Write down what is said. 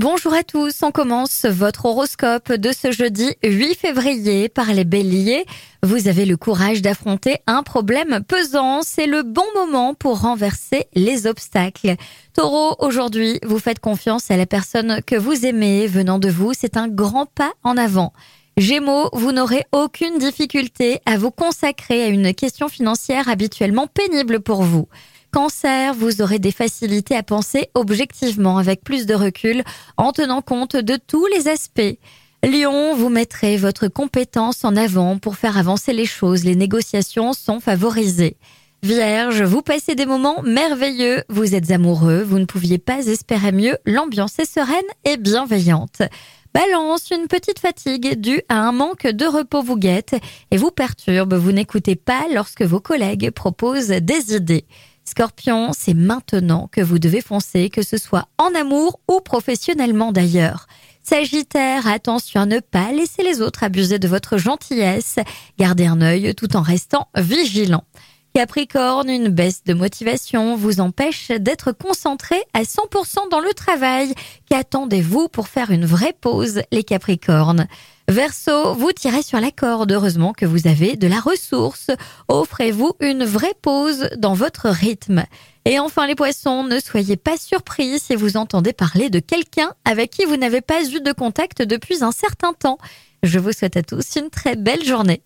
Bonjour à tous, on commence votre horoscope de ce jeudi 8 février par les béliers. Vous avez le courage d'affronter un problème pesant, c'est le bon moment pour renverser les obstacles. Taureau, aujourd'hui, vous faites confiance à la personne que vous aimez venant de vous, c'est un grand pas en avant. Gémeaux, vous n'aurez aucune difficulté à vous consacrer à une question financière habituellement pénible pour vous. Cancer, vous aurez des facilités à penser objectivement avec plus de recul en tenant compte de tous les aspects. Lion, vous mettrez votre compétence en avant pour faire avancer les choses. Les négociations sont favorisées. Vierge, vous passez des moments merveilleux. Vous êtes amoureux. Vous ne pouviez pas espérer mieux. L'ambiance est sereine et bienveillante. Balance, une petite fatigue due à un manque de repos vous guette et vous perturbe. Vous n'écoutez pas lorsque vos collègues proposent des idées. Scorpion, c'est maintenant que vous devez foncer, que ce soit en amour ou professionnellement d'ailleurs. Sagittaire, attention à ne pas laisser les autres abuser de votre gentillesse. Gardez un œil tout en restant vigilant. Capricorne, une baisse de motivation vous empêche d'être concentré à 100% dans le travail. Qu'attendez-vous pour faire une vraie pause, les Capricornes? Verseau, vous tirez sur la corde. Heureusement que vous avez de la ressource. Offrez-vous une vraie pause dans votre rythme. Et enfin les poissons, ne soyez pas surpris si vous entendez parler de quelqu'un avec qui vous n'avez pas eu de contact depuis un certain temps. Je vous souhaite à tous une très belle journée.